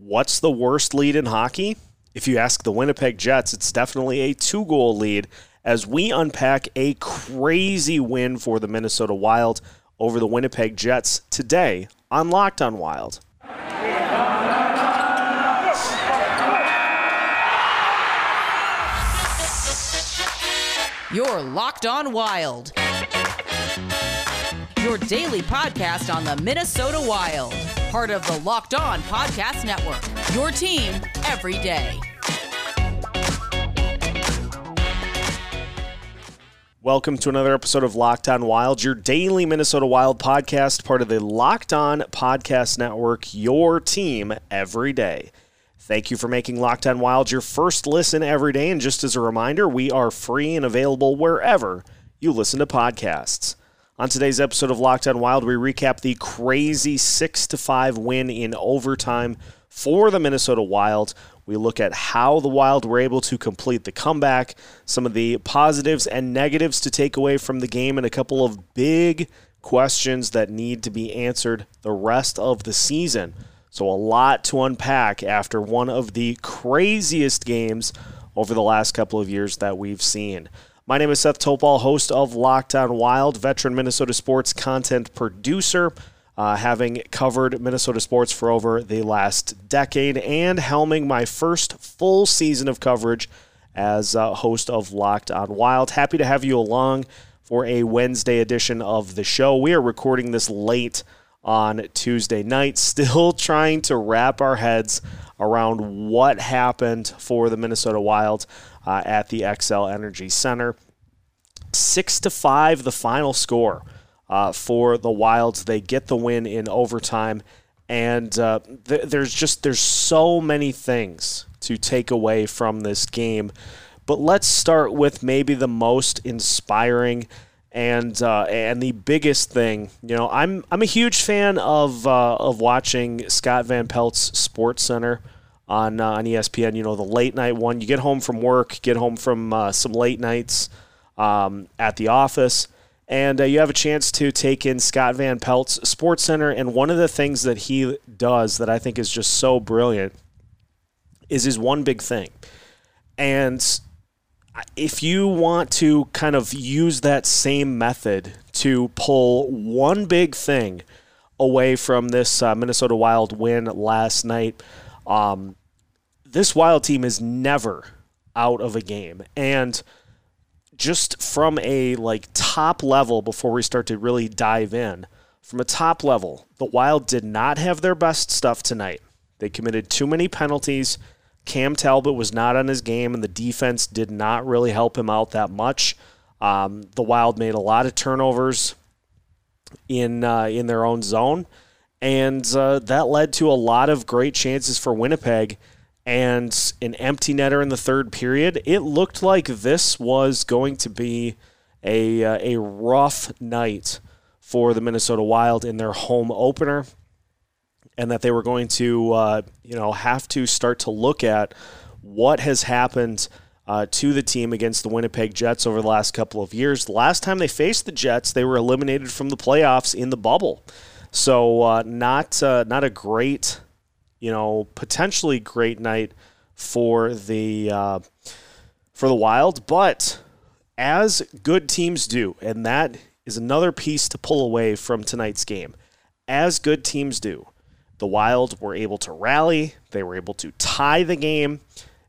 What's the worst lead in hockey? If you ask the Winnipeg Jets, it's definitely a two goal lead as we unpack a crazy win for the Minnesota Wild over the Winnipeg Jets today on Locked on Wild. You're Locked On Wild. Your daily podcast on the Minnesota Wild. Part of the Locked On Podcast Network. Your team every day. Welcome to another episode of Locked On Wild, your daily Minnesota Wild podcast, part of the Locked On Podcast Network, your team every day. Thank you for making Locked On Wild your first listen every day. And just as a reminder, we are free and available wherever you listen to podcasts. On today's episode of Locked On Wild, we recap the crazy 6 to 5 win in overtime for the Minnesota Wild. We look at how the Wild were able to complete the comeback, some of the positives and negatives to take away from the game, and a couple of big questions that need to be answered the rest of the season. So, a lot to unpack after one of the craziest games over the last couple of years that we've seen. My name is Seth Topal, host of Locked On Wild, veteran Minnesota sports content producer, uh, having covered Minnesota sports for over the last decade and helming my first full season of coverage as uh, host of Locked On Wild. Happy to have you along for a Wednesday edition of the show. We are recording this late on Tuesday night. Still trying to wrap our heads around what happened for the Minnesota Wild uh, at the Xcel Energy Center. Six to five, the final score uh, for the Wilds. They get the win in overtime, and uh, th- there's just there's so many things to take away from this game. But let's start with maybe the most inspiring and uh, and the biggest thing, you know, I'm I'm a huge fan of uh, of watching Scott Van Pelt's Sports Center on uh, on ESPN. You know, the late night one. You get home from work, get home from uh, some late nights um, at the office, and uh, you have a chance to take in Scott Van Pelt's Sports Center. And one of the things that he does that I think is just so brilliant is his one big thing, and if you want to kind of use that same method to pull one big thing away from this uh, Minnesota Wild win last night, um, this Wild team is never out of a game. And just from a like top level before we start to really dive in, from a top level, the Wild did not have their best stuff tonight. They committed too many penalties Cam Talbot was not on his game, and the defense did not really help him out that much. Um, the Wild made a lot of turnovers in uh, in their own zone, and uh, that led to a lot of great chances for Winnipeg. And an empty netter in the third period. It looked like this was going to be a uh, a rough night for the Minnesota Wild in their home opener and that they were going to, uh, you know, have to start to look at what has happened uh, to the team against the Winnipeg Jets over the last couple of years. The last time they faced the Jets, they were eliminated from the playoffs in the bubble. So uh, not uh, not a great, you know, potentially great night for the uh, for the Wild, but as good teams do, and that is another piece to pull away from tonight's game. As good teams do, the Wild were able to rally, they were able to tie the game,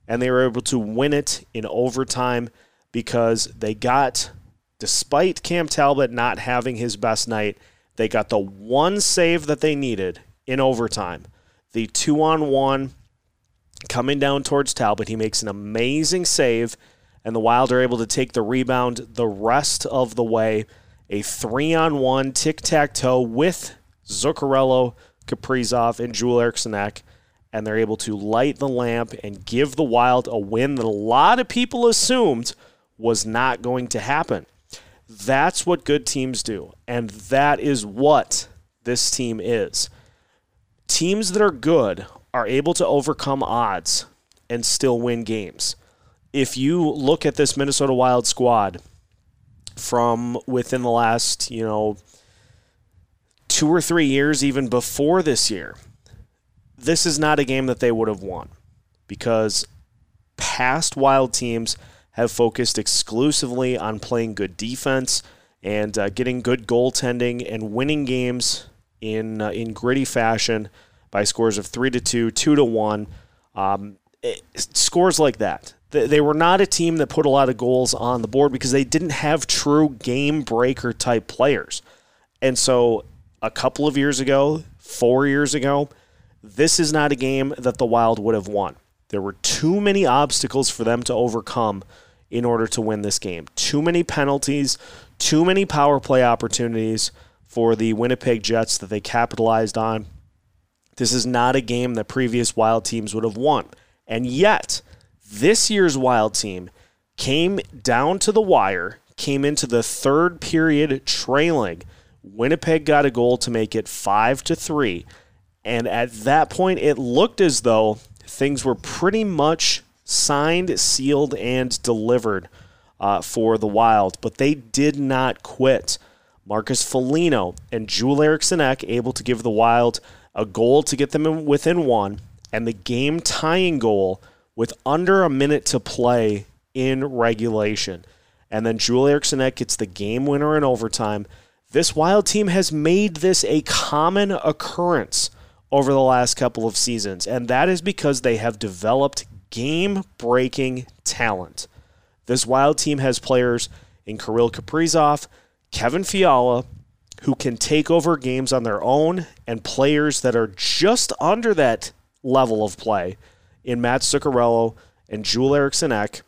and they were able to win it in overtime because they got, despite Cam Talbot not having his best night, they got the one save that they needed in overtime. The two on one coming down towards Talbot. He makes an amazing save, and the Wild are able to take the rebound the rest of the way. A three on one tic tac toe with Zuccarello Kaprizov, and Joel Eriksson Ek, and they're able to light the lamp and give the Wild a win that a lot of people assumed was not going to happen. That's what good teams do, and that is what this team is. Teams that are good are able to overcome odds and still win games. If you look at this Minnesota Wild squad from within the last, you know, two or three years, even before this year, this is not a game that they would have won because past Wild teams have focused exclusively on playing good defense and uh, getting good goaltending and winning games in uh, in gritty fashion by scores of three to two, two to one, um, it, scores like that. They, they were not a team that put a lot of goals on the board because they didn't have true game breaker type players, and so a couple of years ago, four years ago, this is not a game that the Wild would have won. There were too many obstacles for them to overcome in order to win this game. Too many penalties, too many power play opportunities for the Winnipeg Jets that they capitalized on. This is not a game that previous Wild teams would have won. And yet, this year's Wild team came down to the wire, came into the third period trailing. Winnipeg got a goal to make it 5 to 3. And at that point it looked as though things were pretty much signed, sealed and delivered uh, for the Wild, but they did not quit. Marcus Foligno and Joel Eriksson Ek able to give the Wild a goal to get them within one, and the game tying goal with under a minute to play in regulation. And then Joel Eriksson Ek gets the game winner in overtime. This Wild team has made this a common occurrence over the last couple of seasons, and that is because they have developed game breaking talent. This Wild team has players in Kirill Kaprizov, Kevin Fiala, who can take over games on their own, and players that are just under that level of play in Matt Zuccarello and Joel Eriksson Ek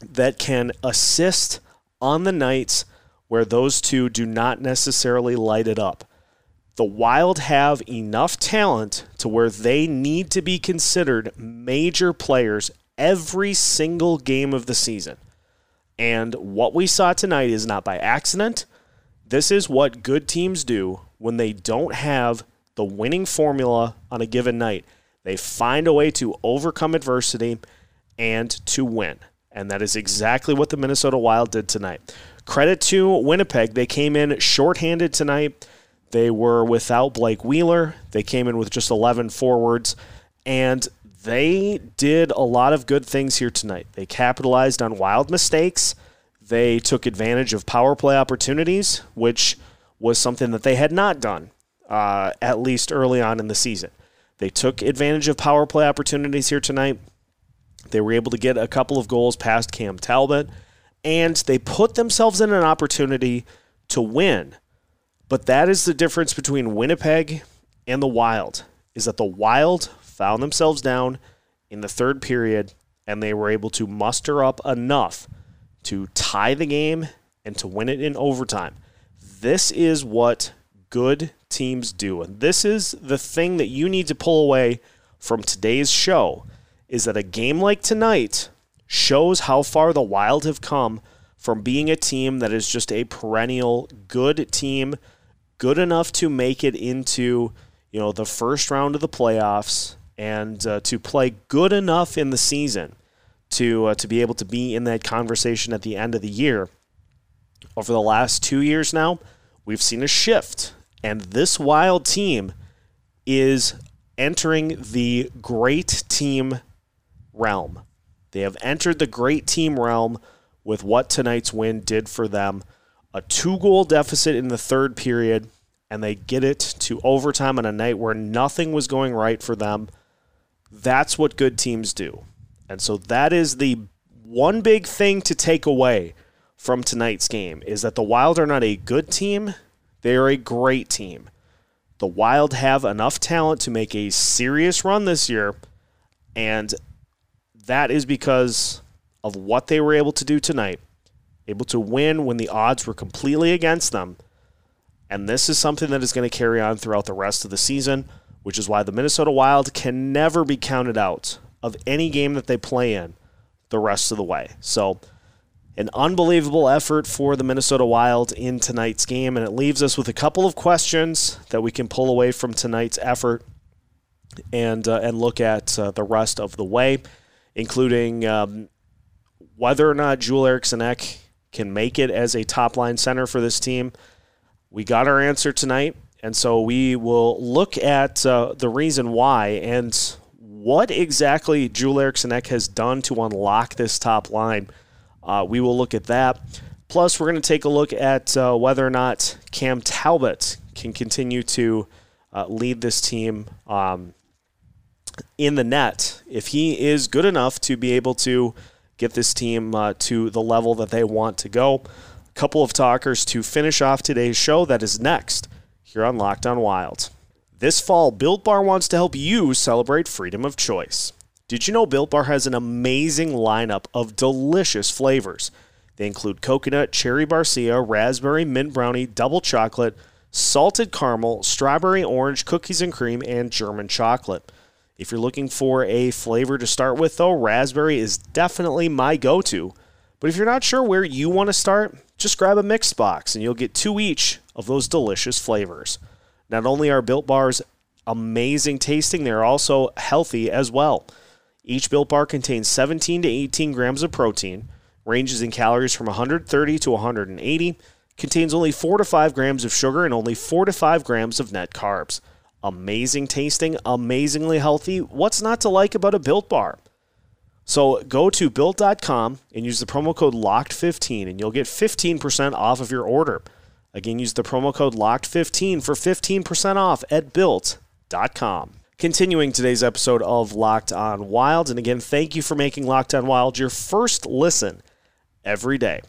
that can assist on the nights where those two do not necessarily light it up. The Wild have enough talent to where they need to be considered major players every single game of the season. And what we saw tonight is not by accident. This is what good teams do when they don't have the winning formula on a given night. They find a way to overcome adversity and to win. And that is exactly what the Minnesota Wild did tonight. Credit to Winnipeg. They came in shorthanded tonight. They were without Blake Wheeler. They came in with just 11 forwards. And they did a lot of good things here tonight. They capitalized on wild mistakes. They took advantage of power play opportunities, which was something that they had not done, uh, at least early on in the season. They took advantage of power play opportunities here tonight. They were able to get a couple of goals past Cam Talbot, and they put themselves in an opportunity to win. But that is the difference between Winnipeg and the Wild, is that the Wild found themselves down in the third period, and they were able to muster up enough to tie the game and to win it in overtime. This is what good teams do. And this is the thing that you need to pull away from today's show is that a game like tonight shows how far the Wild have come from being a team that is just a perennial good team, good enough to make it into, you know, the first round of the playoffs and uh, to play good enough in the season to uh, to be able to be in that conversation at the end of the year. Over the last two years now, we've seen a shift, and this wild team is entering the great team realm. They have entered the great team realm with what tonight's win did for them. A two goal deficit in the third period, and they get it to overtime on a night where nothing was going right for them. That's what good teams do. And so that is the one big thing to take away from tonight's game is that the Wild are not a good team, they are a great team. The Wild have enough talent to make a serious run this year, and that is because of what they were able to do tonight. Able to win when the odds were completely against them. And this is something that is going to carry on throughout the rest of the season, which is why the Minnesota Wild can never be counted out of any game that they play in the rest of the way. So, an unbelievable effort for the Minnesota Wild in tonight's game, and it leaves us with a couple of questions that we can pull away from tonight's effort and uh, and look at uh, the rest of the way, including um, whether or not Joel Eriksson Ek can make it as a top line center for this team. We got our answer tonight. And so we will look at uh, the reason why and what exactly Joel Eriksson Ek has done to unlock this top line. Uh, we will look at that. Plus, we're going to take a look at uh, whether or not Cam Talbot can continue to uh, lead this team um, in the net if he is good enough to be able to get this team uh, to the level that they want to go. A couple of talkers to finish off today's show. That is next here on Locked On Wild. This fall, Built Bar wants to help you celebrate freedom of choice. Did you know Built Bar has an amazing lineup of delicious flavors? They include coconut, cherry barcia, raspberry, mint brownie, double chocolate, salted caramel, strawberry orange, cookies and cream, and German chocolate. If you're looking for a flavor to start with, though, raspberry is definitely my go to. But if you're not sure where you want to start, just grab a mixed box and you'll get two each of those delicious flavors. Not only are Built Bars amazing tasting, they're also healthy as well. Each Built Bar contains 17 to 18 grams of protein, ranges in calories from 130 to 180, contains only 4 to 5 grams of sugar, and only 4 to 5 grams of net carbs amazing tasting, amazingly healthy. What's not to like about a built bar? So go to built.com and use the promo code LOCKED15 and you'll get 15% off of your order. Again, use the promo code LOCKED15 for 15% off at built.com. Continuing today's episode of Locked On Wild. And again, thank you for making Locked On Wild your first listen every day.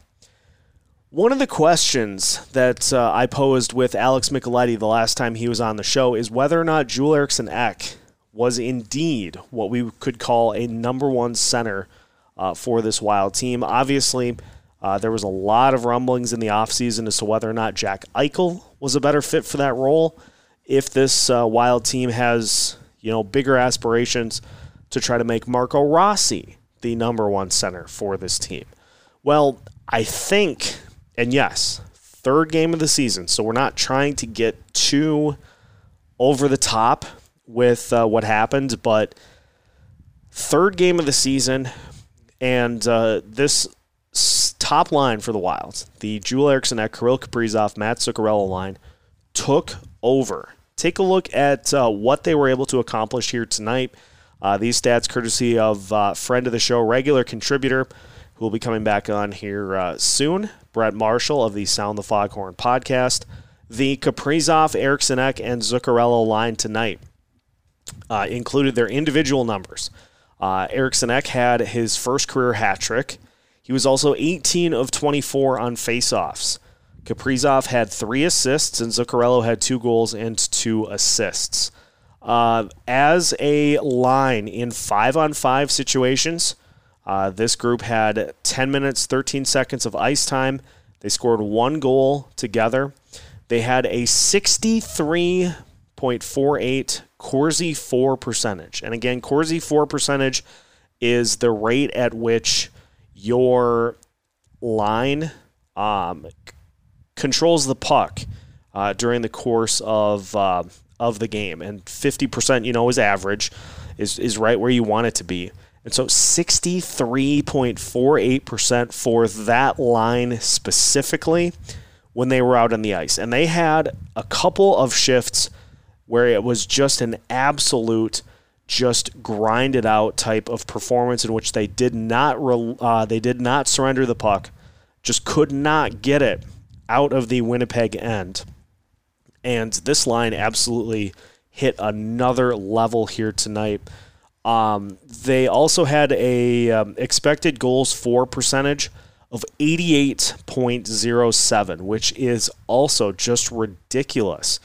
One of the questions that uh, I posed with Alex Micheletti the last time he was on the show is whether or not Joel Eriksson Ek was indeed what we could call a number one center uh, for this Wild team. Obviously, uh, there was a lot of rumblings in the offseason as to whether or not Jack Eichel was a better fit for that role. If this uh, Wild team has, you know, bigger aspirations to try to make Marco Rossi the number one center for this team. Well, I think and yes, third game of the season. So we're not trying to get too over the top with uh, what happened, but third game of the season, and uh, this top line for the Wild, the Joel Eriksson Ek Kirill Kaprizov, Matt Zuccarello line, took over. Take a look at uh, what they were able to accomplish here tonight. Uh, these stats courtesy of uh, friend of the show, regular contributor, who will be coming back on here uh, soon. Brett Marshall of the Sound the Foghorn podcast. The Kaprizov, Eriksson Ek, and Zuccarello line tonight uh, included their individual numbers. Uh, Ek had his first career hat trick. He was also 18 of 24 on faceoffs. Kaprizov had three assists, and Zuccarello had two goals and two assists. Uh, as a line in five on five situations, uh, this group had 10 minutes, 13 seconds of ice time. They scored one goal together. They had a 63.48 Corsi For percentage. And again, Corsi For percentage is the rate at which your line um, controls the puck uh, during the course of uh, of the game. And 50%, you know, is average, is, is right where you want it to be. And so 63.48% for that line specifically when they were out on the ice. And they had a couple of shifts where it was just an absolute just grinded out type of performance in which they did not uh, they did not surrender the puck, just could not get it out of the Winnipeg end. And this line absolutely hit another level here tonight. Um, they also had a um, expected goals for percentage of 88.07, which is also just ridiculous.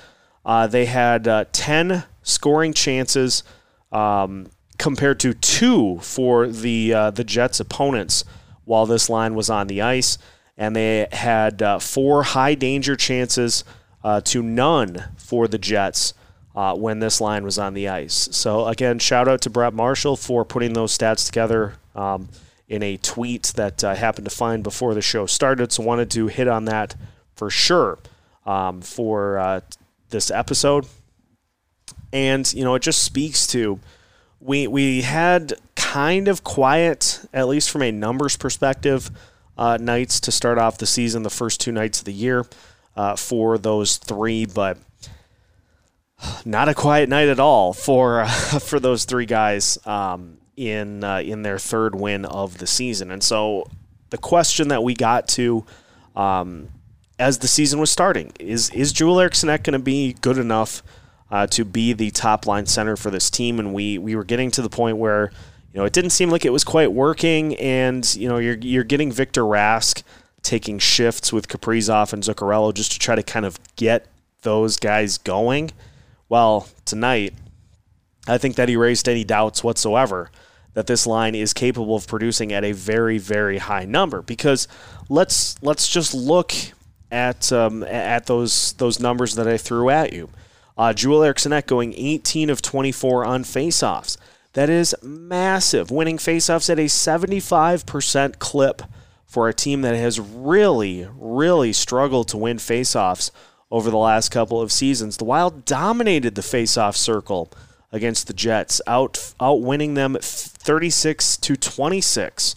Uh, they had uh, 10 scoring chances um, compared to two for the uh, the Jets' opponents while this line was on the ice, and they had uh, four high danger chances uh, to none for the Jets uh, when this line was on the ice. So, again, shout out to Brett Marshall for putting those stats together um, in a tweet that I happened to find before the show started. So, wanted to hit on that for sure um, for uh, this episode. And, you know, it just speaks to we, we had kind of quiet, at least from a numbers perspective, uh, nights to start off the season, the first two nights of the year uh, for those three. But not a quiet night at all for uh, for those three guys um, in uh, in their third win of the season. And so the question that we got to um, as the season was starting is is Joel Eriksson Ek going to be good enough uh, to be the top line center for this team? And we we were getting to the point where you know it didn't seem like it was quite working, and you know you're you're getting Victor Rask taking shifts with Kaprizov and Zuccarello just to try to kind of get those guys going. Well, tonight, I think that erased any doubts whatsoever that this line is capable of producing at a very, very high number. Because let's let's just look at um, at those those numbers that I threw at you. Uh, Joel Eriksson going 18 of 24 on faceoffs. That is massive. Winning faceoffs at a 75% clip for a team that has really, really struggled to win faceoffs over the last couple of seasons. The Wild dominated the faceoff circle against the Jets, out outwinning them 36 to 26.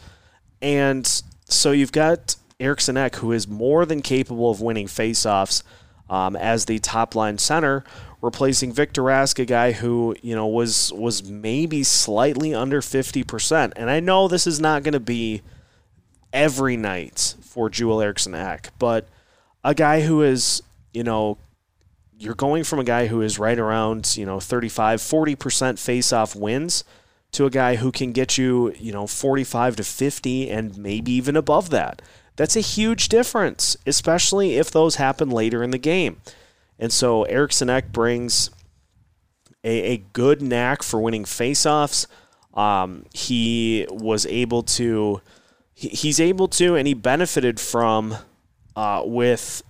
And so you've got Eriksson Ek, who is more than capable of winning faceoffs um, as the top line center, replacing Victor Rask, a guy who you know was was maybe slightly under 50%. And I know this is not going to be every night for Joel Eriksson Ek, but a guy who is you know, you're going from a guy who is right around, you know, 35, 40% face-off wins to a guy who can get you, you know, 45 to 50 and maybe even above that. That's a huge difference, especially if those happen later in the game. And so Ek brings a, a good knack for winning faceoffs. Um, he was able to, he, he's able to, and he benefited from uh, with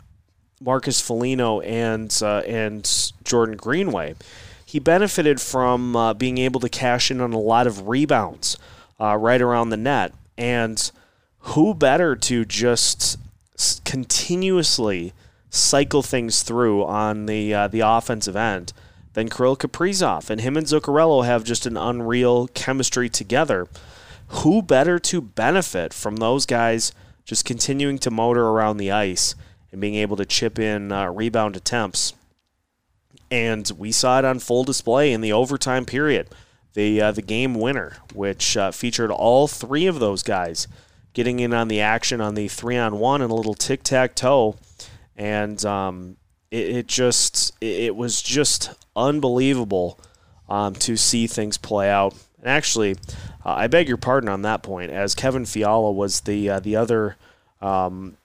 Marcus Foligno and uh, and Jordan Greenway, he benefited from uh, being able to cash in on a lot of rebounds uh, right around the net. And who better to just continuously cycle things through on the uh, the offensive end than Kirill Kaprizov? And him and Zuccarello have just an unreal chemistry together. Who better to benefit from those guys just continuing to motor around the ice? and being able to chip in uh, rebound attempts. And we saw it on full display in the overtime period. The, uh, the game winner, which uh, featured all three of those guys getting in on the action on the three on one and a little tic tac toe. And um, it, it, just it was just unbelievable um, to see things play out. And actually, uh, I beg your pardon on that point, as Kevin Fiala was the uh, the other um,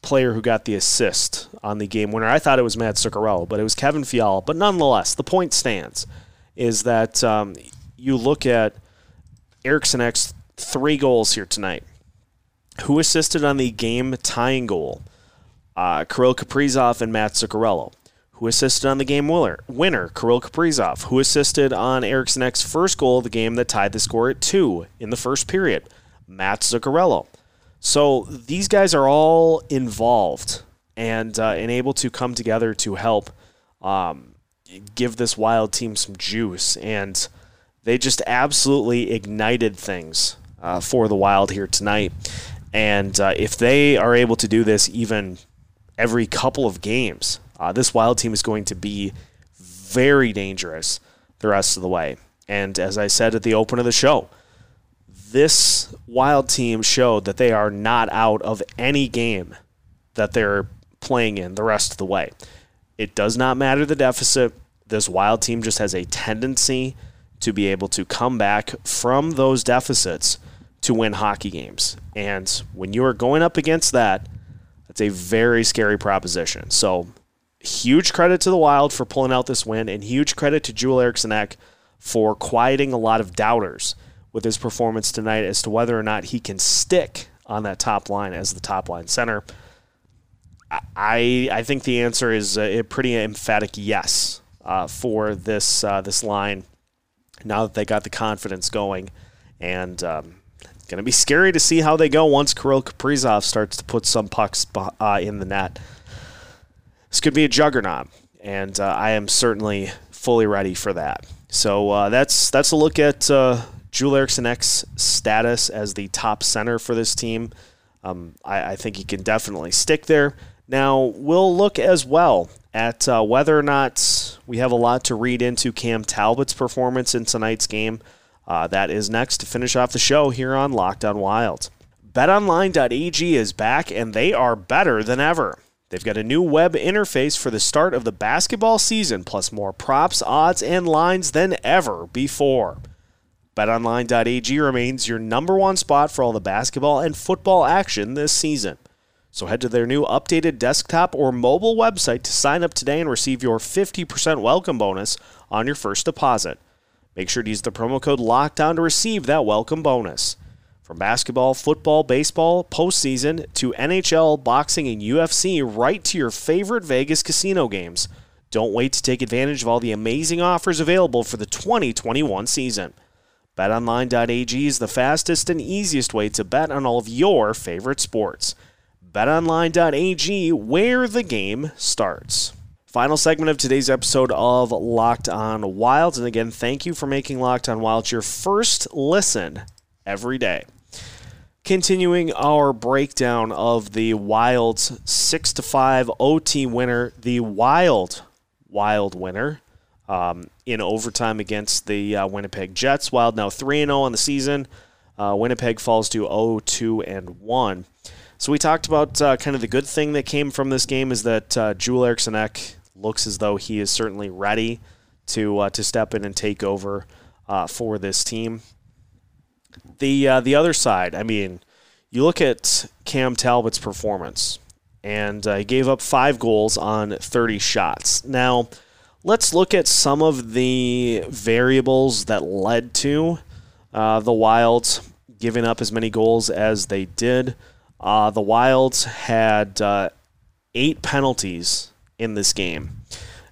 player who got the assist on the game winner. I thought it was Matt Zuccarello, but it was Kevin Fiala. But nonetheless, the point stands is that um, you look at Eriksson Ek's three goals here tonight. Who assisted on the game tying goal? Uh, Kirill Kaprizov and Matt Zuccarello. Who assisted on the game winner? Winner, Kirill Kaprizov. Who assisted on Ek's first goal of the game that tied the score at two in the first period? Matt Zuccarello. So these guys are all involved and uh, and able to come together to help um, give this wild team some juice, and they just absolutely ignited things uh, for the Wild here tonight. And uh, if they are able to do this even every couple of games, uh, this Wild team is going to be very dangerous the rest of the way. And as I said at the open of the show, this Wild team showed that they are not out of any game that they're playing in the rest of the way. It does not matter the deficit. This Wild team just has a tendency to be able to come back from those deficits to win hockey games. And when you are going up against that, that's a very scary proposition. So, huge credit to the Wild for pulling out this win, and huge credit to Joel Eriksson Ek for quieting a lot of doubters with his performance tonight as to whether or not he can stick on that top line as the top line center. I I think the answer is a pretty emphatic yes uh, for this uh, this line. Now that they got the confidence going, and um, going to be scary to see how they go once Kirill Kaprizov starts to put some pucks uh, in the net. This could be a juggernaut, and uh, I am certainly fully ready for that. So uh, that's that's a look at uh, Joel Eriksson Ek's status as the top center for this team. Um, I, I, think he can definitely stick there. Now, we'll look as well at uh, whether or not we have a lot to read into Cam Talbot's performance in tonight's game. Uh, that is next to finish off the show here on Locked On Wild. BetOnline.ag is back, and they are better than ever. They've got a new web interface for the start of the basketball season, plus more props, odds, and lines than ever before. BetOnline.ag remains your number one spot for all the basketball and football action this season. So head to their new updated desktop or mobile website to sign up today and receive your 50% welcome bonus on your first deposit. Make sure to use the promo code LOCKDOWN to receive that welcome bonus. From basketball, football, baseball, postseason, to NHL, boxing, and UFC, right to your favorite Vegas casino games. Don't wait to take advantage of all the amazing offers available for the 2021 season. BetOnline.ag is the fastest and easiest way to bet on all of your favorite sports. BetOnline.ag, where the game starts. Final segment of today's episode of Locked On Wild. And again, thank you for making Locked On Wild your first listen every day. Continuing our breakdown of the Wild's 6 to 5 OT winner, the Wild Wild winner um, in overtime against the uh, Winnipeg Jets. Wild now 3 0 on the season. Uh, Winnipeg falls to 0 2 and 1. So we talked about uh, kind of the good thing that came from this game is that uh, Joel Eriksson Ek looks as though he is certainly ready to uh, to step in and take over uh, for this team. The uh, the other side, I mean, you look at Cam Talbot's performance, and uh, he gave up five goals on 30 shots. Now, let's look at some of the variables that led to the Wilds giving up as many goals as they did. Uh, the Wilds had uh, eight penalties in this game.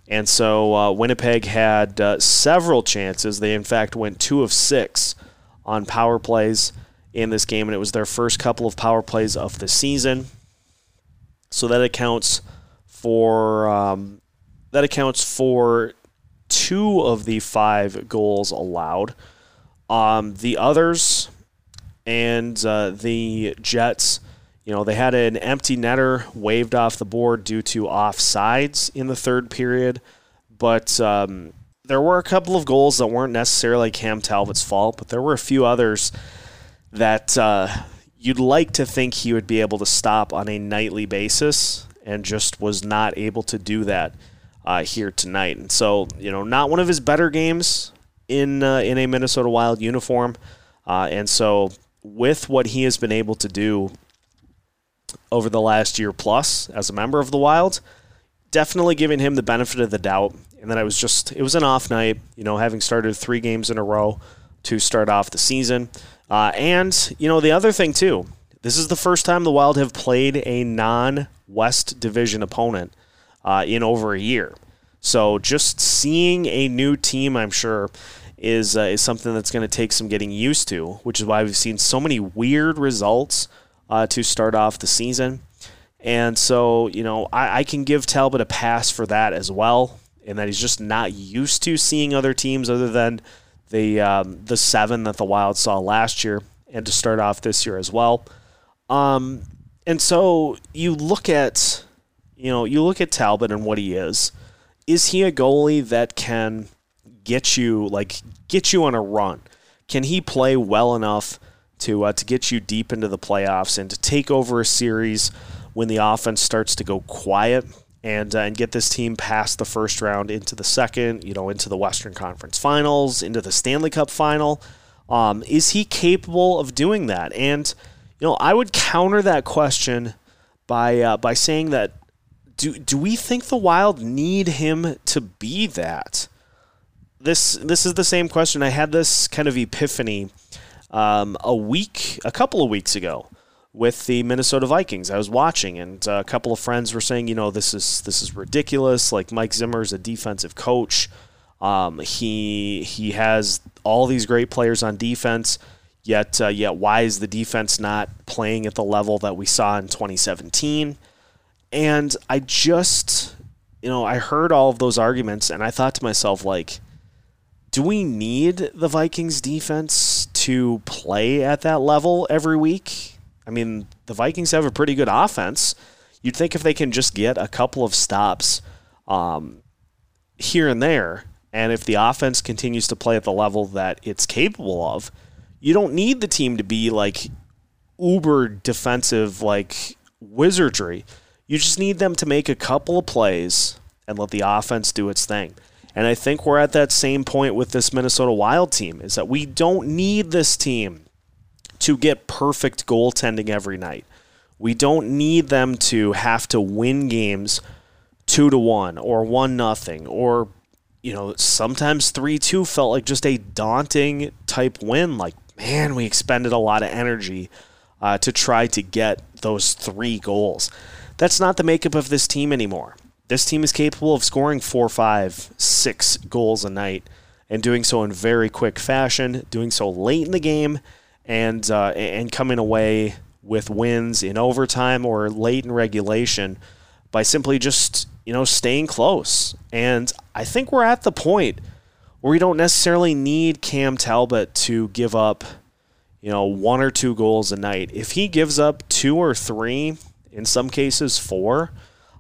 And so uh, Winnipeg had uh, several chances. They, in fact, went two of six on power plays in this game, and it was their first couple of power plays of the season. So that accounts for um, that accounts for two of the five goals allowed. Um, the others and uh, the Jets you know, they had an empty netter waved off the board due to offsides in the third period, but um, there were a couple of goals that weren't necessarily Cam Talbot's fault, but there were a few others that uh, you'd like to think he would be able to stop on a nightly basis and just was not able to do that uh, here tonight. And so, you know, not one of his better games in uh, in a Minnesota Wild uniform, uh, and so with what he has been able to do over the last year plus as a member of the Wild. Definitely giving him the benefit of the doubt. And then I was just, it was an off night, you know, having started three games in a row to start off the season. Uh, and, you know, the other thing, too, this is the first time the Wild have played a non West Division opponent uh, in over a year. So just seeing a new team, I'm sure, is, uh, is something that's going to take some getting used to, which is why we've seen so many weird results uh, to start off the season. And so, you know, I, I, can give Talbot a pass for that as well, in that he's just not used to seeing other teams other than the um, the seven that the Wild saw last year, and to start off this year as well. Um, and so you look at, you know, you look at Talbot and what he is. Is he a goalie that can get you like get you on a run? Can he play well enough to uh, to get you deep into the playoffs and to take over a series when the offense starts to go quiet and uh, and get this team past the first round into the second, you know, into the Western Conference Finals, into the Stanley Cup Final. Um, is he capable of doing that? And you know, I would counter that question by uh, by saying that do do we think the Wild need him to be that? This this is the same question. I had this kind of epiphany um, a week, a couple of weeks ago with the Minnesota Vikings. I was watching, and a couple of friends were saying, you know, this is this is ridiculous. Like Mike Zimmer is a defensive coach. Um, he he has all these great players on defense. Yet, uh, yet, why is the defense not playing at the level that we saw in 2017? And I just, you know, I heard all of those arguments, and I thought to myself, like, do we need the Vikings defense to play at that level every week? I mean, the Vikings have a pretty good offense. You'd think if they can just get a couple of stops um, here and there, and if the offense continues to play at the level that it's capable of, you don't need the team to be like uber defensive, like wizardry. You just need them to make a couple of plays and let the offense do its thing. And I think we're at that same point with this Minnesota Wild team is that we don't need this team to get perfect goaltending every night. We don't need them to have to win games 2 to 1 or 1 nothing or you know, sometimes 3 2 felt like just a daunting type win. Like, man, we expended a lot of energy uh, to try to get those three goals. That's not the makeup of this team anymore. This team is capable of scoring four, five, six goals a night and doing so in very quick fashion, doing so late in the game, and uh, and coming away with wins in overtime or late in regulation by simply just you know staying close. And I think we're at the point where we don't necessarily need Cam Talbot to give up you know one or two goals a night. If he gives up two or three, in some cases four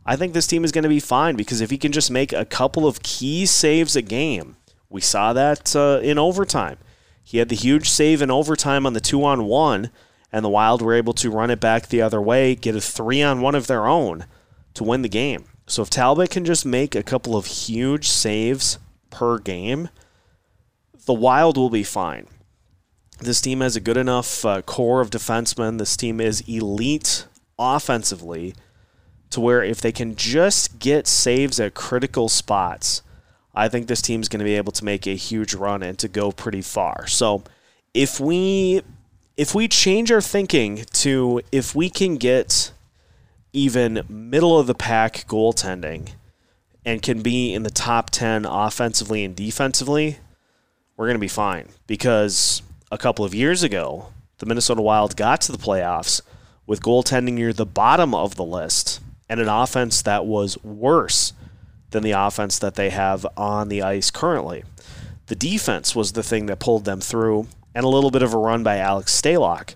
I think this team is going to be fine because if he can just make a couple of key saves a game, we saw that uh, in overtime. He had the huge save in overtime on the two on one, and the Wild were able to run it back the other way, get a three on one of their own to win the game. So if Talbot can just make a couple of huge saves per game, the Wild will be fine. This team has a good enough uh, core of defensemen. This team is elite offensively to where if they can just get saves at critical spots, I think this team's going to be able to make a huge run and to go pretty far. So if we if we change our thinking to if we can get even middle of the pack goaltending and can be in the top 10 offensively and defensively, we're going to be fine because a couple of years ago, the Minnesota Wild got to the playoffs with goaltending near the bottom of the list and an offense that was worse than the offense that they have on the ice currently. The defense was the thing that pulled them through, and a little bit of a run by Alex Stalock.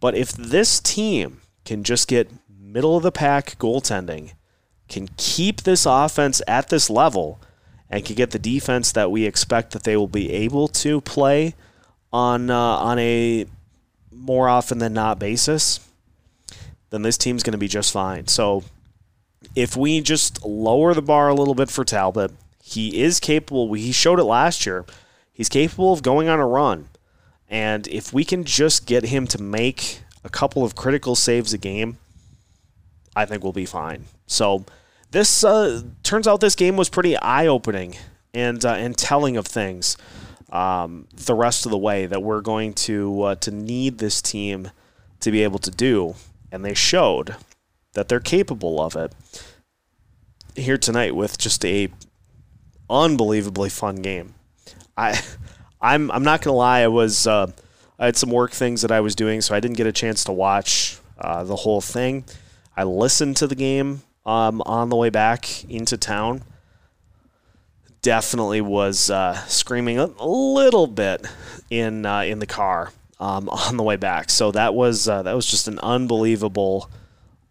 But if this team can just get middle of the pack goaltending, can keep this offense at this level, and can get the defense that we expect that they will be able to play on uh, on a more often than not basis, then this team's going to be just fine. So if we just lower the bar a little bit for Talbot, he is capable. He showed it last year. He's capable of going on a run. And if we can just get him to make a couple of critical saves a game, I think we'll be fine. So this uh, turns out this game was pretty eye opening and uh, and telling of things. Um, the rest of the way that we're going to uh, to need this team to be able to do, and they showed that they're capable of it here tonight with just a unbelievably fun game. I I'm I'm not gonna lie, I was uh, I had some work things that I was doing, so I didn't get a chance to watch uh, the whole thing. I listened to the game um, on the way back into town. Definitely was uh, screaming a, little bit in uh, in the car um, on the way back. So that was uh, that was just an unbelievable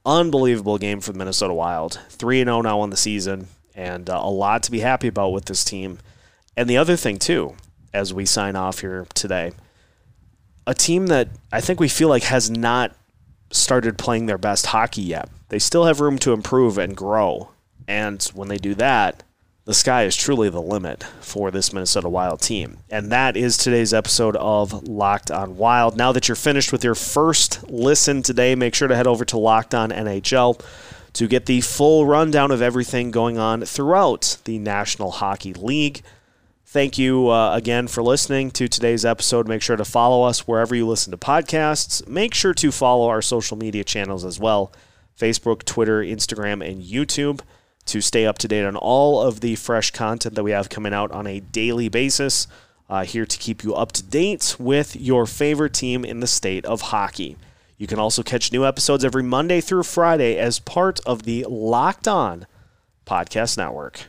unbelievable game for the Minnesota Wild. 3 0 now on the season, and uh, a lot to be happy about with this team. And the other thing, too, as we sign off here today, a team that I think we feel like has not started playing their best hockey yet. They still have room to improve and grow. And when they do that, the sky is truly the limit for this Minnesota Wild team. And that is today's episode of Locked on Wild. Now that you're finished with your first listen today, make sure to head over to Locked on NHL to get the full rundown of everything going on throughout the National Hockey League. Thank you uh, again for listening to today's episode. Make sure to follow us wherever you listen to podcasts. Make sure to follow our social media channels as well Facebook, Twitter, Instagram, and YouTube to stay up to date on all of the fresh content that we have coming out on a daily basis. Uh, here to keep you up to date with your favorite team in the state of hockey. You can also catch new episodes every Monday through Friday as part of the Locked On Podcast Network.